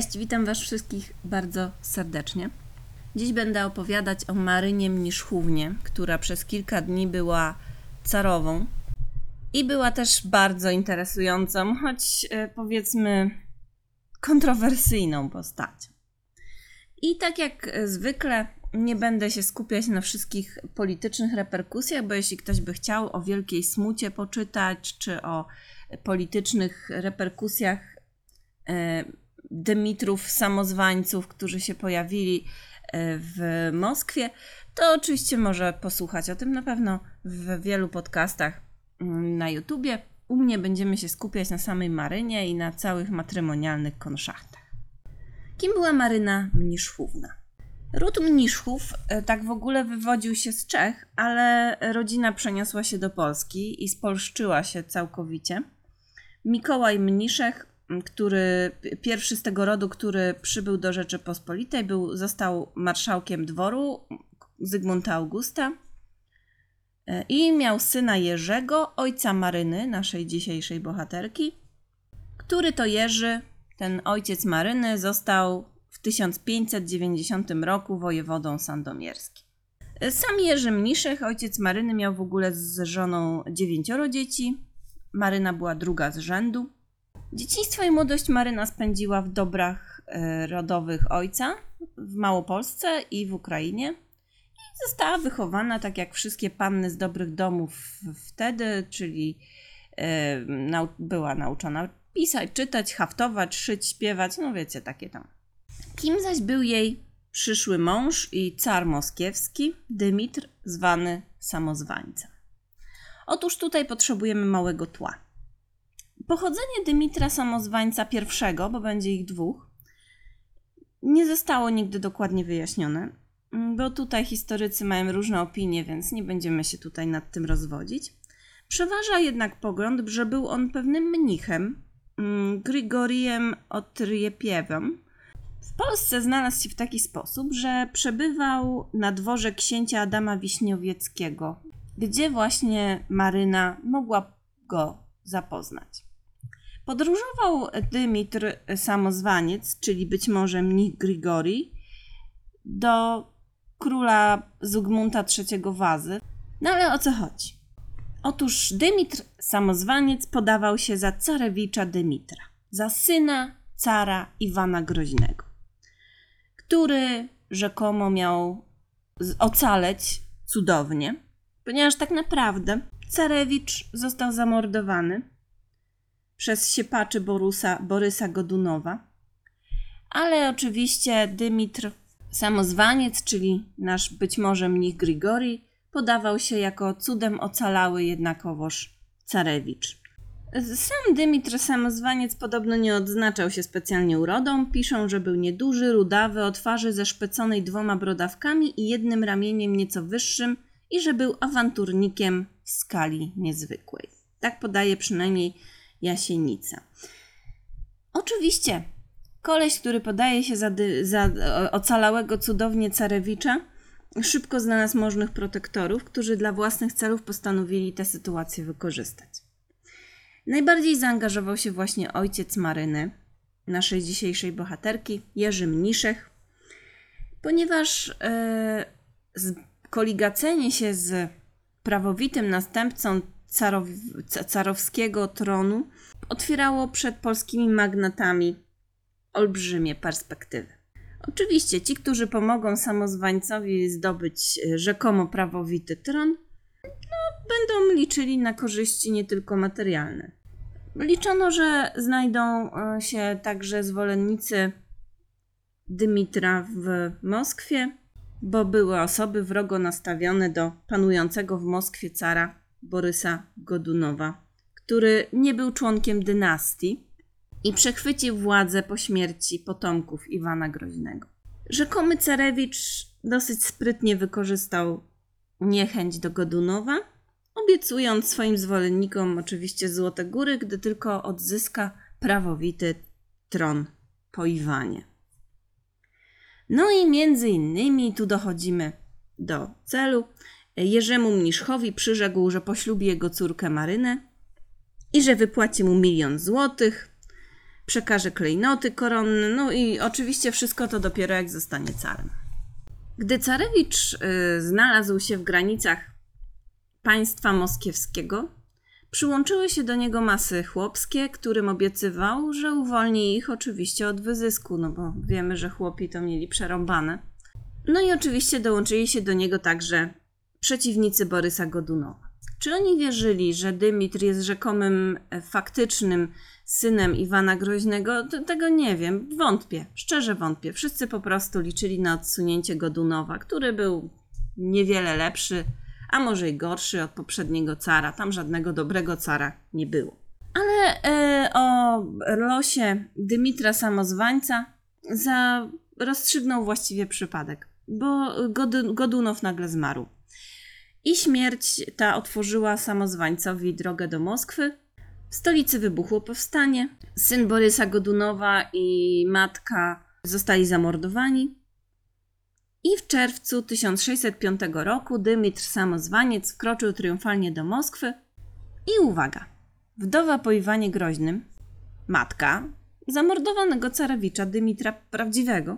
Cześć, witam Was wszystkich bardzo serdecznie. Dziś będę opowiadać o Marynie Mniszchównie, która przez kilka dni była carową i była też bardzo interesującą, choć e, powiedzmy kontrowersyjną postacią. I tak jak zwykle nie będę się skupiać na wszystkich politycznych reperkusjach, bo jeśli ktoś by chciał o wielkiej smucie poczytać, czy o politycznych reperkusjach e, Dymitrów samozwańców, którzy się pojawili e, w Moskwie, to oczywiście może posłuchać o tym na pewno w wielu podcastach mm, na YouTubie. U mnie będziemy się skupiać na samej Marynie i na całych matrymonialnych konszachtach. Kim była Maryna Mniszchówna? Ród Mniszchów e, tak w ogóle wywodził się z Czech, ale rodzina przeniosła się do Polski i spolszczyła się całkowicie. Mikołaj Mniszek który pierwszy z tego rodu, który przybył do Rzeczypospolitej, był, został marszałkiem dworu Zygmunta Augusta e, i miał syna Jerzego, ojca Maryny, naszej dzisiejszej bohaterki, który to Jerzy, ten ojciec Maryny, został w 1590 roku wojewodą sandomierskim. E, sam Jerzy Mniszek, ojciec Maryny, miał w ogóle z żoną dziewięcioro dzieci. Maryna była druga z rzędu. Dzieciństwo i młodość Maryna spędziła w dobrach e, rodowych ojca w Małopolsce i w Ukrainie. I została wychowana tak jak wszystkie panny z dobrych domów wtedy, czyli e, była nauczona pisać, czytać, haftować, szyć, śpiewać, no wiecie, takie tam. Kim zaś był jej przyszły mąż i car moskiewski, Dymitr, zwany samozwańcem. Otóż tutaj potrzebujemy małego tła. Pochodzenie Dymitra Samozwańca I, bo będzie ich dwóch, nie zostało nigdy dokładnie wyjaśnione, bo tutaj historycy mają różne opinie, więc nie będziemy się tutaj nad tym rozwodzić. Przeważa jednak pogląd, że był on pewnym mnichem, mm, Grigorijem Otriepiewem. W Polsce znalazł się w taki sposób, że przebywał na dworze księcia Adama Wiśniowieckiego, gdzie właśnie Maryna mogła go zapoznać. Podróżował Dymitr Samozwaniec, czyli być może mnich Grigori, do króla Zygmunta III Wazy. No ale o co chodzi? Otóż Dymitr Samozwaniec podawał się za carewicza Dymitra, za syna cara Iwana Groźnego, który rzekomo miał ocaleć cudownie, ponieważ tak naprawdę carewicz został zamordowany przez siepaczy Borusa, Borysa Godunowa. Ale oczywiście Dymitr Samozwaniec, czyli nasz być może mnich Grigori, podawał się jako cudem ocalały jednakowoż carewicz. Sam Dymitr Samozwaniec podobno nie odznaczał się specjalnie urodą. Piszą, że był nieduży, rudawy, o twarzy zeszpeconej dwoma brodawkami i jednym ramieniem nieco wyższym i że był awanturnikiem w skali niezwykłej. Tak podaje przynajmniej Jasienica. Oczywiście, koleś, który podaje się za, za ocalałego cudownie carewicza, szybko znalazł możnych protektorów, którzy dla własnych celów postanowili tę sytuację wykorzystać. Najbardziej zaangażował się właśnie ojciec Maryny, naszej dzisiejszej bohaterki, Jerzy Mniszech, ponieważ yy, koligacenie się z prawowitym następcą carow, carowskiego tronu otwierało przed polskimi magnatami olbrzymie perspektywy. Oczywiście ci, którzy pomogą samozwańcowi zdobyć e, rzekomo prawowity tron, no, będą liczyli na korzyści nie tylko materialne. Liczono, że znajdą e, się także zwolennicy Dymitra w Moskwie, bo były osoby wrogo nastawione do panującego w Moskwie cara Borysa Godunowa, który nie był członkiem dynastii i przechwycił władzę po śmierci potomków Iwana Groźnego. Rzekomy carewicz dosyć sprytnie wykorzystał niechęć do Godunowa, obiecując swoim zwolennikom oczywiście złote góry, gdy tylko odzyska prawowity tron po Iwanie. No i między innymi tu dochodzimy do celu. Jerzemu Mniszchowi przyrzekł, że poślubi jego córkę Marynę i że wypłaci mu milion złotych. przekaże klejnoty koronne, no i oczywiście wszystko to dopiero jak zostanie carem. Gdy carewicz y, znalazł się w granicach państwa moskiewskiego, przyłączyły się do niego masy chłopskie, którym obiecywał, że uwolni ich oczywiście od wyzysku, no bo wiemy, że chłopi to mieli przerąbane. No i oczywiście dołączyli się do niego także przeciwnicy Borysa Godunowa. Czy oni wierzyli, że Dymitr jest rzekomym e, faktycznym synem Iwana Groźnego? Tego nie wiem. Wątpię. Szczerze wątpię. Wszyscy po prostu liczyli na odsunięcie Godunowa, który był niewiele lepszy, a może i gorszy od poprzedniego cara. Tam żadnego dobrego cara nie było. Ale e, o losie Dymitra Samozwańca za rozstrzygnął właściwie przypadek, bo Godunow nagle zmarł. I śmierć ta otworzyła samozwańcowi drogę do Moskwy. W stolicy wybuchło powstanie. Syn Borysa Godunowa i matka zostali zamordowani. I w czerwcu 1605 roku Dymitr Samozwaniec wkroczył triumfalnie do Moskwy. I uwaga, wdowa po Iwanie Groźnym, matka zamordowanego carewicza Dymitra Prawdziwego,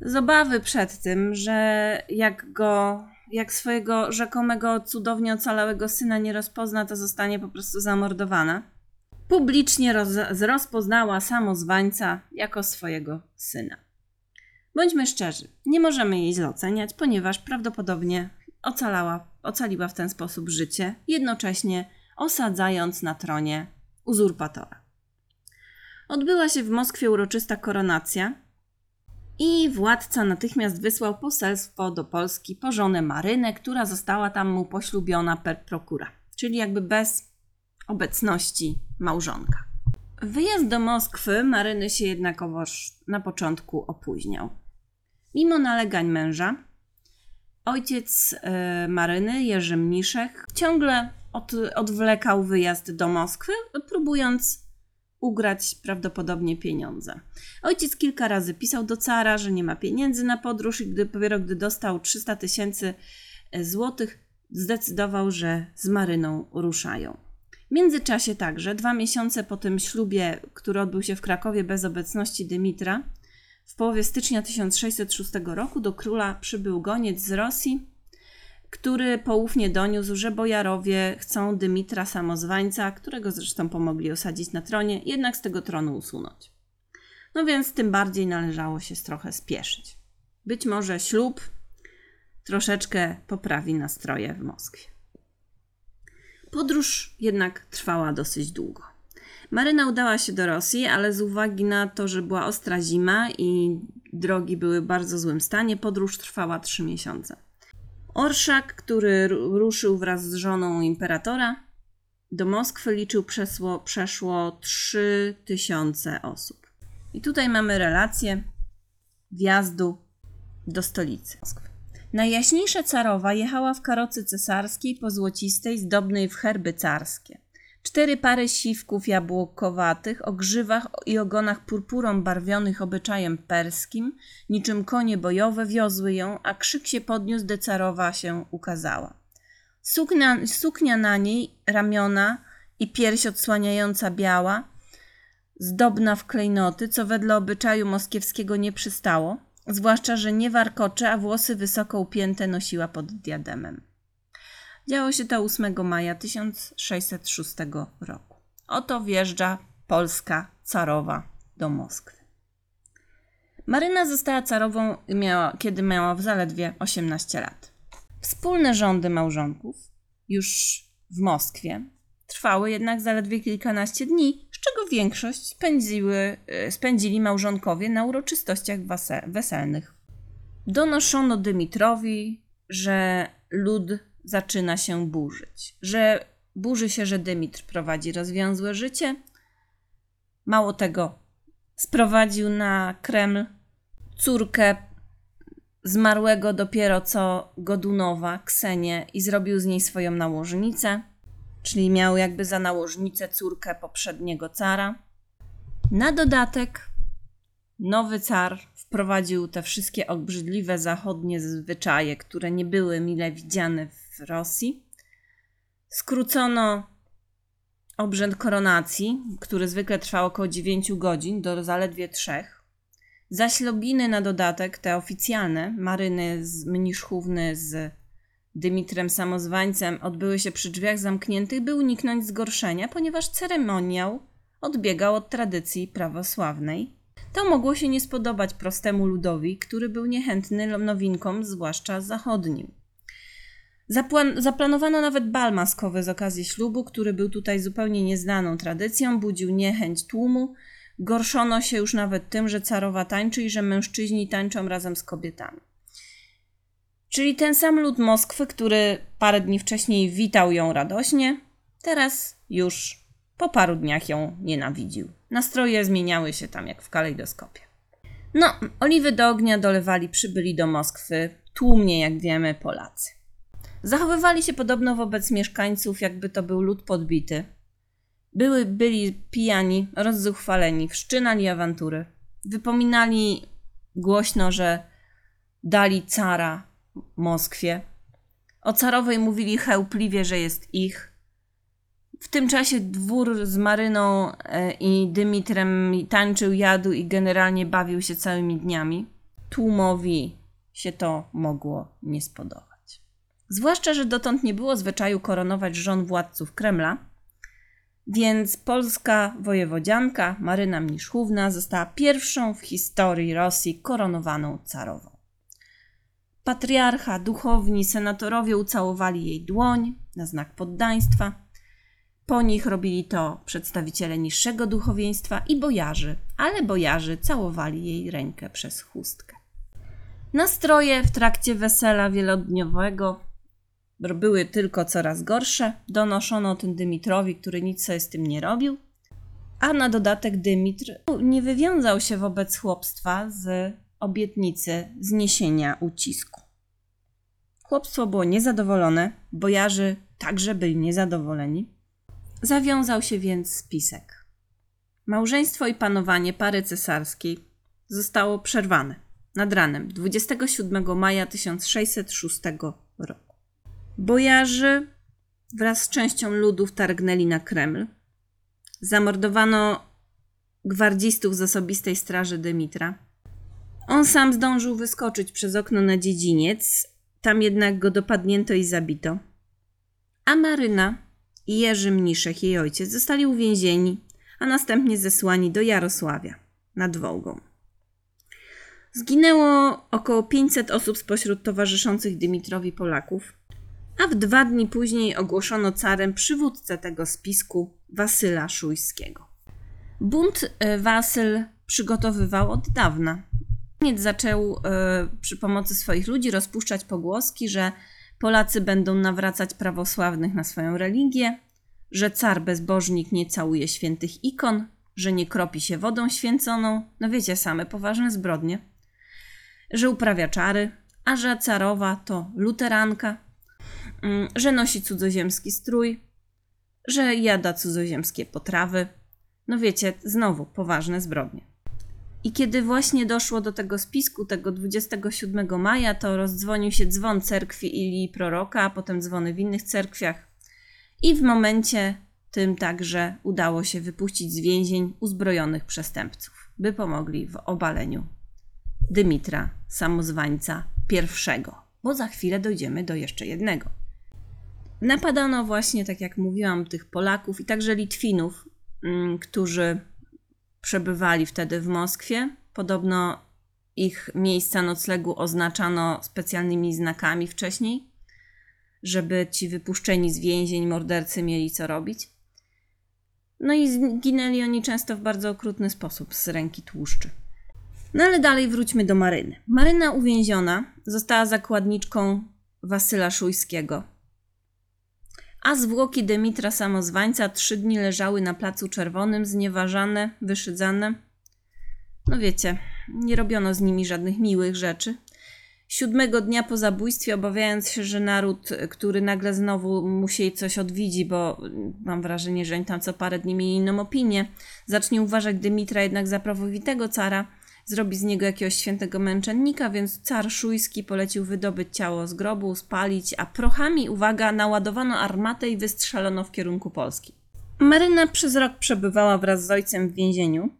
z obawy przed tym, że jak go jak swojego rzekomego cudownie ocalałego syna nie rozpozna, to zostanie po prostu zamordowana. Publicznie roz, rozpoznała samozwańca jako swojego syna. Bądźmy szczerzy, nie możemy jej źle oceniać, ponieważ prawdopodobnie ocalała, ocaliła w ten sposób życie, jednocześnie osadzając na tronie uzurpatora. Odbyła się w Moskwie uroczysta koronacja, i władca natychmiast wysłał poselstwo do Polski po żonę Marynę, która została tam mu poślubiona per procura, czyli jakby bez obecności małżonka. Wyjazd do Moskwy Maryny się jednakowoż na początku opóźniał. Mimo nalegań męża, ojciec y, Maryny, Jerzy Mniszek, ciągle od, odwlekał wyjazd do Moskwy, próbując ugrać prawdopodobnie pieniądze. Ojciec kilka razy pisał do cara, że nie ma pieniędzy na podróż i gdy, dopiero gdy dostał 300 tysięcy e, złotych, zdecydował, że z Maryną ruszają. W międzyczasie także, dwa miesiące po tym ślubie, który odbył się w Krakowie bez obecności Dymitra, w połowie stycznia 1606 roku do króla przybył goniec z Rosji, który poufnie doniósł, że bojarowie chcą Dymitra Samozwańca, którego zresztą pomogli osadzić na tronie, jednak z tego tronu usunąć. No więc tym bardziej należało się trochę spieszyć. Być może ślub troszeczkę poprawi nastroje w Moskwie. Podróż jednak trwała dosyć długo. Maryna udała się do Rosji, ale z uwagi na to, że była ostra zima i drogi były w bardzo złym stanie, podróż trwała trzy miesiące. Orszak, który ruszył wraz z żoną imperatora do Moskwy, liczył przeszło, przeszło 3000 osób. I tutaj mamy relację wjazdu do stolicy Moskwy. Najjaśniejsza carowa jechała w karocy cesarskiej po złocistej, zdobnej w herby carskie. Cztery pary siwków jabłkowatych o grzywach i ogonach purpurą barwionych obyczajem perskim, niczym konie bojowe wiozły ją, a krzyk się podniósł, gdy carowa się ukazała. Suknia, suknia na niej, ramiona i pierś odsłaniająca biała, zdobna w klejnoty, co wedle obyczaju moskiewskiego nie przystało, zwłaszcza, że nie warkocze, a włosy wysoko upięte nosiła pod diademem. Działo się to 8 maja 1606 roku. Oto wjeżdża Polska carowa do Moskwy. Maryna została carową, miała, kiedy miała zaledwie 18 lat. Wspólne rządy małżonków już w Moskwie trwały jednak zaledwie kilkanaście dni, z czego większość spędziły, e, spędzili małżonkowie na uroczystościach weselnych. Donoszono Dymitrowi, że lud zaczyna się burzyć. Że burzy się, że Dymitr prowadzi rozwiązłe życie. Mało tego, sprowadził na Kreml córkę zmarłego dopiero co Godunowa, Ksenię, i zrobił z niej swoją nałożnicę, czyli miał jakby za nałożnicę córkę poprzedniego cara. Na dodatek nowy car wprowadził te wszystkie obrzydliwe zachodnie zwyczaje, które nie były mile widziane w Rosji. Skrócono obrzęd koronacji, który zwykle trwał około 9 godzin do zaledwie 3. Zaślubiny na dodatek, te oficjalne, Maryny z Mniszchówny z Dymitrem Samozwańcem odbyły się przy drzwiach zamkniętych, by uniknąć zgorszenia, ponieważ ceremoniał odbiegał od tradycji prawosławnej. To mogło się nie spodobać prostemu ludowi, który był niechętny nowinkom, zwłaszcza zachodnim. Zaplan- zaplanowano nawet bal maskowy z okazji ślubu, który był tutaj zupełnie nieznaną tradycją, budził niechęć tłumu. Gorszono się już nawet tym, że carowa tańczy i że mężczyźni tańczą razem z kobietami. Czyli ten sam lud Moskwy, który parę dni wcześniej witał ją radośnie, teraz już po paru dniach ją nienawidził. Nastroje zmieniały się tam jak w kalejdoskopie. No, oliwy do ognia dolewali przybyli do Moskwy, tłumnie jak wiemy Polacy. Zachowywali się podobno wobec mieszkańców, jakby to był lud podbity. Były, byli pijani, rozzuchwaleni, wszczynali awantury. Wypominali głośno, że dali cara Moskwie. O carowej mówili chełpliwie, że jest ich. W tym czasie dwór z Maryną e, i Dymitrem tańczył, jadł i generalnie bawił się całymi dniami. Tłumowi się to mogło nie spodobać. Zwłaszcza, że dotąd nie było zwyczaju koronować żon władców Kremla, więc polska wojewodzianka Maryna Mniszchówna została pierwszą w historii Rosji koronowaną carową. Patriarcha, duchowni, senatorowie ucałowali jej dłoń na znak poddaństwa. Po nich robili to przedstawiciele niższego duchowieństwa i bojarzy, ale bojarzy całowali jej rękę przez chustkę. Nastroje w trakcie wesela wielodniowego były tylko coraz gorsze. Donoszono o tym Dymitrowi, który nic sobie z tym nie robił. A na dodatek Dymitr nie wywiązał się wobec chłopstwa z obietnicy zniesienia ucisku. Chłopstwo było niezadowolone, bojarzy także byli niezadowoleni. Zawiązał się więc spisek. Małżeństwo i panowanie pary cesarskiej zostało przerwane nad ranem 27 maja 1606 roku. Bojarzy wraz z częścią ludów targnęli na Kreml. Zamordowano gwardzistów z osobistej straży Dymitra. On sam zdążył wyskoczyć przez okno na dziedziniec, tam jednak go dopadnięto i zabito. A Maryna i Jerzy Mniszek, jej ojciec, zostali uwięzieni, a następnie zesłani do Jarosławia nad Wołgą. Zginęło około 500 osób spośród towarzyszących Dymitrowi Polaków, a w dwa dni później ogłoszono carem przywódcę tego spisku, Wasyla Szujskiego. Bunt e, Wasyl przygotowywał od dawna. Niemiec zaczął y, przy pomocy swoich ludzi rozpuszczać pogłoski, że Polacy będą nawracać prawosławnych na swoją religię, że car bezbożnik nie całuje świętych ikon, że nie kropi się wodą święconą, no wiecie, same poważne zbrodnie, że uprawia czary, a że carowa to luteranka, y, że nosi cudzoziemski strój, że jada cudzoziemskie potrawy. No wiecie, znowu poważne zbrodnie. I kiedy właśnie doszło do tego spisku, tego 27 maja, to rozdzwonił się dzwon cerkwi Ilii Proroka, a potem dzwony w innych cerkwiach. I w momencie tym także udało się wypuścić z więzień uzbrojonych przestępców, by pomogli w obaleniu Dymitra, samozwańca pierwszego, bo za chwilę dojdziemy do jeszcze jednego. Napadano właśnie, tak jak mówiłam, tych Polaków i także Litwinów, mm, którzy przebywali wtedy w Moskwie. Podobno ich miejsca noclegu oznaczano specjalnymi znakami wcześniej, żeby ci wypuszczeni z więzień mordercy mieli co robić. No i zginęli oni często w bardzo okrutny sposób z ręki tłuszczy. No ale dalej wróćmy do Maryny. Maryna uwięziona została zakładniczką Wasyla Szujskiego, a zwłoki Dymitra Samozwańca trzy dni leżały na Placu Czerwonym, znieważane, wyszydzane. No wiecie, nie robiono z nimi żadnych miłych rzeczy. Siódmego dnia po zabójstwie, obawiając się, że naród, który nagle znowu mu się coś odwidzi, bo mam wrażenie, że oni tam co parę dni mieli inną opinię, zacznie uważać Dymitra jednak za prawowitego cara, zrobi z niego jakiegoś świętego męczennika, więc car szujski polecił wydobyć ciało z grobu, spalić, a prochami, uwaga, naładowano armatę i wystrzelono w kierunku Polski. Maryna przez rok przebywała wraz z ojcem w więzieniu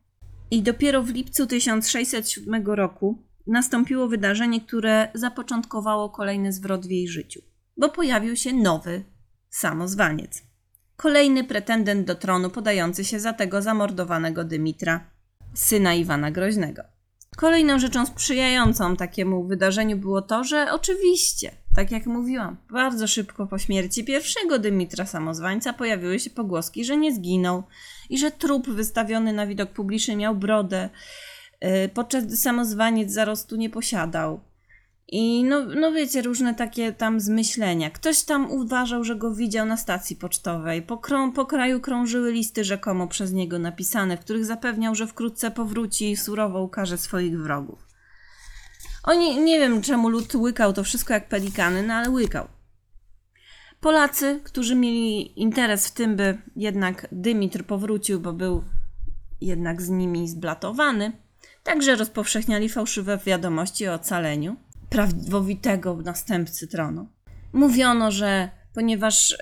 i dopiero w lipcu 1607 roku nastąpiło wydarzenie, które zapoczątkowało kolejny zwrot w jej życiu, bo pojawił się nowy samozwaniec. Kolejny pretendent do tronu podający się za tego zamordowanego Dymitra, syna Iwana Groźnego. Kolejną rzeczą sprzyjającą takiemu wydarzeniu było to, że oczywiście, tak jak mówiłam, bardzo szybko po śmierci pierwszego Dymitra Samozwańca pojawiły się pogłoski, że nie zginął i że trup wystawiony na widok publiczny miał brodę, yy, podczas gdy samozwaniec zarostu nie posiadał. I no, no wiecie, różne takie tam zmyślenia. Ktoś tam uważał, że go widział na stacji pocztowej. Po, krą, po kraju krążyły listy rzekomo przez niego napisane, w których zapewniał, że wkrótce powróci i surowo ukaże swoich wrogów. Oni, nie wiem czemu lud łykał to wszystko jak pelikany, no ale łykał. Polacy, którzy mieli interes w tym, by jednak Dymitr powrócił, bo był jednak z nimi zblatowany, także rozpowszechniali fałszywe wiadomości o ocaleniu prawowitego następcy tronu. Mówiono, że ponieważ y,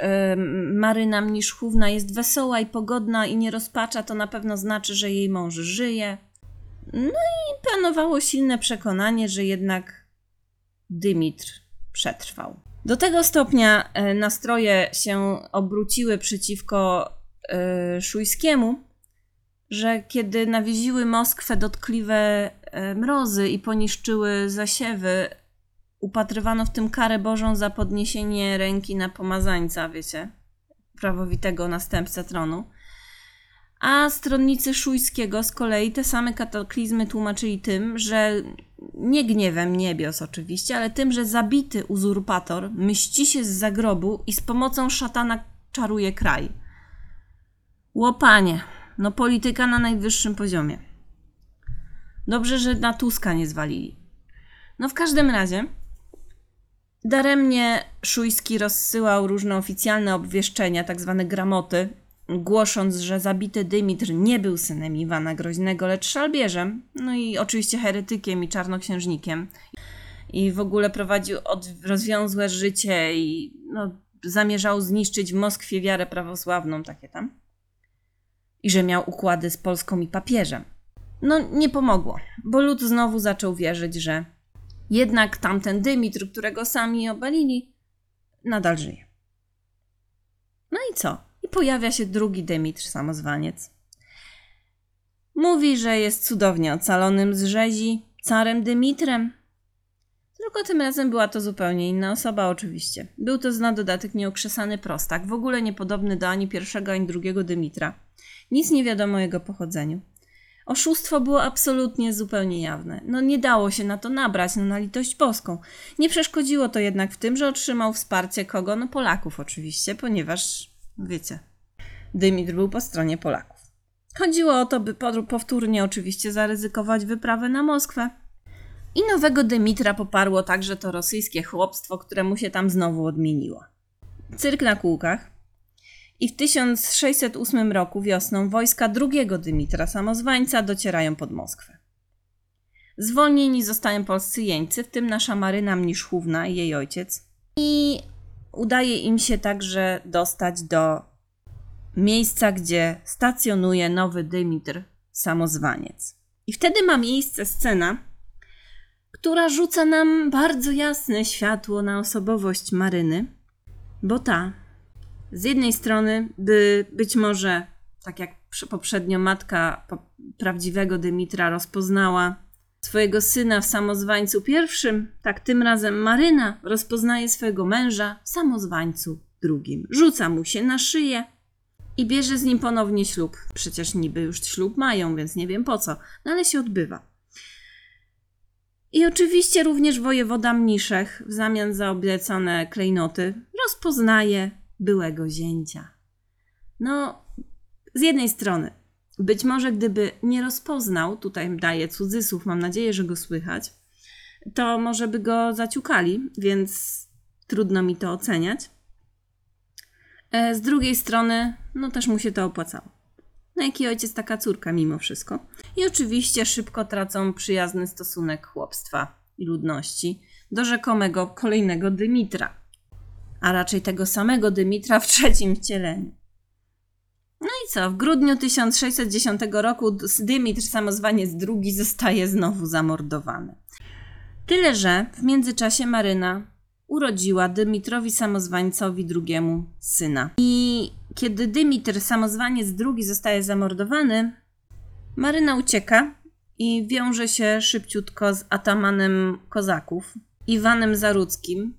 Maryna Mniszchówna jest wesoła i pogodna i nie rozpacza, to na pewno znaczy, że jej mąż żyje. No i panowało silne przekonanie, że jednak Dymitr przetrwał. Do tego stopnia y, nastroje się obróciły przeciwko y, Szujskiemu, że kiedy nawiedziły Moskwę dotkliwe E, mrozy i poniszczyły zasiewy, upatrywano w tym karę Bożą za podniesienie ręki na pomazańca, wiecie, prawowitego następcę tronu. A stronnicy Szujskiego z kolei te same kataklizmy tłumaczyli tym, że nie gniewem niebios oczywiście, ale tym, że zabity uzurpator mści się z zagrobu i z pomocą szatana czaruje kraj. Łopanie, no polityka na najwyższym poziomie. Dobrze, że na Tuska nie zwalili. No w każdym razie daremnie Szujski rozsyłał różne oficjalne obwieszczenia, tak zwane gramoty, głosząc, że zabity Dymitr nie był synem Iwana Groźnego, lecz szalbierzem, no i oczywiście heretykiem i czarnoksiężnikiem. I w ogóle prowadził od, rozwiązłe życie i no, zamierzał zniszczyć w Moskwie wiarę prawosławną, takie tam. I że miał układy z Polską i papieżem. No, nie pomogło, bo lud znowu zaczął wierzyć, że jednak tamten Dymitr, którego sami obalili, nadal żyje. No i co? I pojawia się drugi Dymitr, samozwaniec. Mówi, że jest cudownie ocalonym z rzezi, carem Dymitrem. Tylko tym razem była to zupełnie inna osoba, oczywiście. Był to na dodatek nieokrzesany prostak, w ogóle niepodobny do ani pierwszego, ani drugiego Dymitra. Nic nie wiadomo o jego pochodzeniu. Oszustwo było absolutnie zupełnie jawne. No nie dało się na to nabrać, no na litość boską. Nie przeszkodziło to jednak w tym, że otrzymał wsparcie kogo? No Polaków oczywiście, ponieważ, wiecie, Dymitr był po stronie Polaków. Chodziło o to, by powtórnie oczywiście zaryzykować wyprawę na Moskwę. I nowego Dymitra poparło także to rosyjskie chłopstwo, które mu się tam znowu odmieniło. Cyrk na kółkach, i w 1608 roku wiosną wojska drugiego Dymitra Samozwańca docierają pod Moskwę. Zwolnieni zostają polscy jeńcy, w tym nasza Maryna Mniszchówna i jej ojciec. I udaje im się także dostać do miejsca, gdzie stacjonuje nowy Dymitr Samozwaniec. I wtedy ma miejsce scena, która rzuca nam bardzo jasne światło na osobowość Maryny, bo ta z jednej strony, by być może, tak jak poprzednio matka prawdziwego Dymitra rozpoznała swojego syna w samozwańcu pierwszym, tak tym razem Maryna rozpoznaje swojego męża w samozwańcu drugim. Rzuca mu się na szyję i bierze z nim ponownie ślub. Przecież niby już ślub mają, więc nie wiem po co, no ale się odbywa. I oczywiście również wojewoda Mniszech w zamian za obiecane klejnoty rozpoznaje byłego zięcia. No, z jednej strony, być może gdyby nie rozpoznał, tutaj daję cudzysłów, mam nadzieję, że go słychać, to może by go zaciukali, więc trudno mi to oceniać. E, z drugiej strony, no też mu się to opłacało. No jaki ojciec, taka córka mimo wszystko. I oczywiście szybko tracą przyjazny stosunek chłopstwa i ludności do rzekomego kolejnego Dymitra a raczej tego samego Dymitra w trzecim wcieleniu. No i co? W grudniu 1610 roku Dymitr Samozwaniec II zostaje znowu zamordowany. Tyle, że w międzyczasie Maryna urodziła Dymitrowi Samozwańcowi II syna. I kiedy Dymitr Samozwaniec II zostaje zamordowany, Maryna ucieka i wiąże się szybciutko z atamanem kozaków, Iwanem Zarudzkim.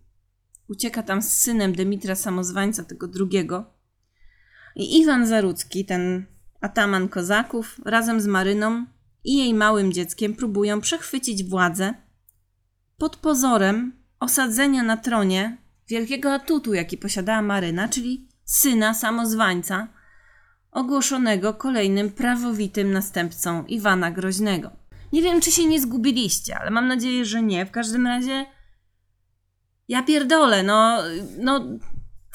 Ucieka tam z synem Dymitra Samozwańca, tego drugiego. I Iwan Zarudzki, ten ataman kozaków, razem z Maryną i jej małym dzieckiem próbują przechwycić władzę pod pozorem osadzenia na tronie wielkiego atutu, jaki posiadała Maryna, czyli syna samozwańca, ogłoszonego kolejnym prawowitym następcą Iwana Groźnego. Nie wiem, czy się nie zgubiliście, ale mam nadzieję, że nie. W każdym razie ja pierdolę, no, no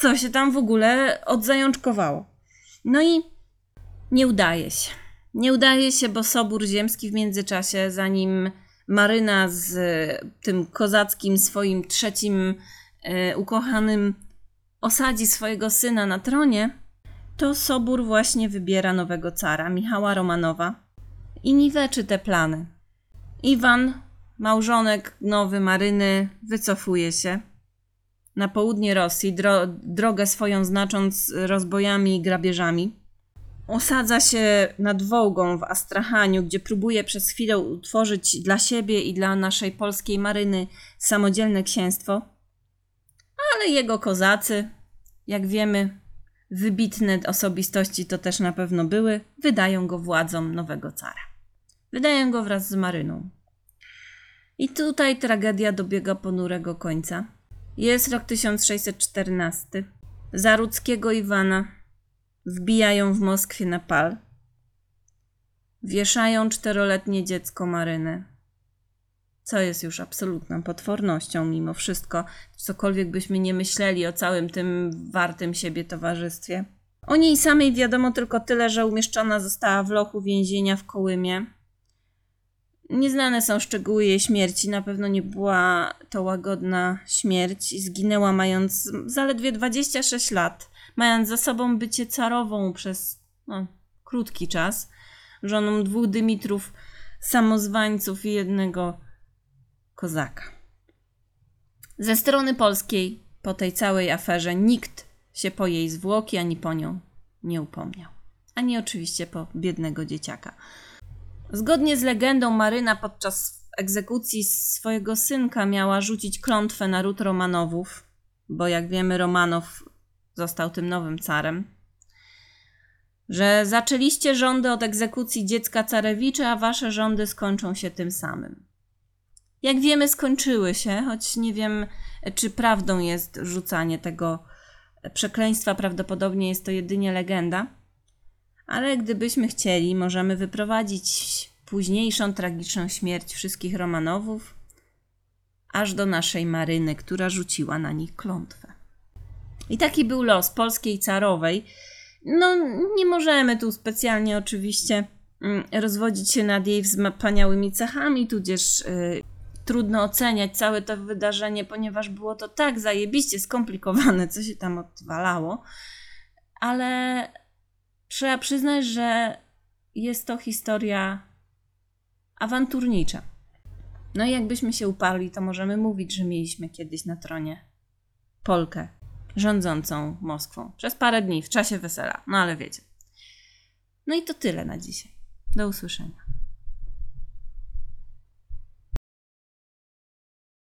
co się tam w ogóle odzajączkowało. No i nie udaje się. Nie udaje się, bo Sobór Ziemski w międzyczasie, zanim Maryna z tym kozackim swoim trzecim e, ukochanym osadzi swojego syna na tronie, to Sobór właśnie wybiera nowego cara, Michała Romanowa, i niweczy te plany. Iwan, małżonek nowy Maryny, wycofuje się na południe Rosji, dro drogę swoją znacząc rozbojami i grabieżami. Osadza się nad Wołgą w Astrachaniu, gdzie próbuje przez chwilę utworzyć dla siebie i dla naszej polskiej maryny samodzielne księstwo. Ale jego kozacy, jak wiemy, wybitne osobistości to też na pewno były, wydają go władzom nowego cara. Wydają go wraz z Maryną. I tutaj tragedia dobiega ponurego końca. Jest rok 1614. Zarudzkiego Iwana wbijają w Moskwie na pal. Wieszają czteroletnie dziecko Marynę. Co jest już absolutną potwornością mimo wszystko, cokolwiek byśmy nie myśleli o całym tym wartym siebie towarzystwie. O niej samej wiadomo tylko tyle, że umieszczona została w lochu więzienia w Kołymie. Nieznane są szczegóły jej śmierci. Na pewno nie była to łagodna śmierć. Zginęła mając zaledwie 26 lat, mając za sobą bycie carową przez no, krótki czas, żoną dwóch Dymitrów, samozwańców i jednego kozaka. Ze strony polskiej po tej całej aferze nikt się po jej zwłoki ani po nią nie upomniał. Ani oczywiście po biednego dzieciaka. Zgodnie z legendą, Maryna podczas egzekucji swojego synka miała rzucić klątwę na ród Romanowów, bo jak wiemy, Romanow został tym nowym carem. Że zaczęliście rządy od egzekucji dziecka carewicza, a wasze rządy skończą się tym samym. Jak wiemy, skończyły się, choć nie wiem, czy prawdą jest rzucanie tego przekleństwa. Prawdopodobnie jest to jedynie legenda. Ale gdybyśmy chcieli, możemy wyprowadzić późniejszą tragiczną śmierć wszystkich Romanowów, aż do naszej Maryny, która rzuciła na nich klątwę. I taki był los polskiej carowej. No, nie możemy tu specjalnie oczywiście mm, rozwodzić się nad jej wspaniałymi cechami, tudzież yy, trudno oceniać całe to wydarzenie, ponieważ było to tak zajebiście skomplikowane, co się tam odwalało. Ale trzeba przyznać, że jest to historia awanturnicza. No i jakbyśmy się uparli, to możemy mówić, że mieliśmy kiedyś na tronie Polkę rządzącą Moskwą przez parę dni w czasie wesela. No ale wiecie. No i to tyle na dzisiaj. Do usłyszenia.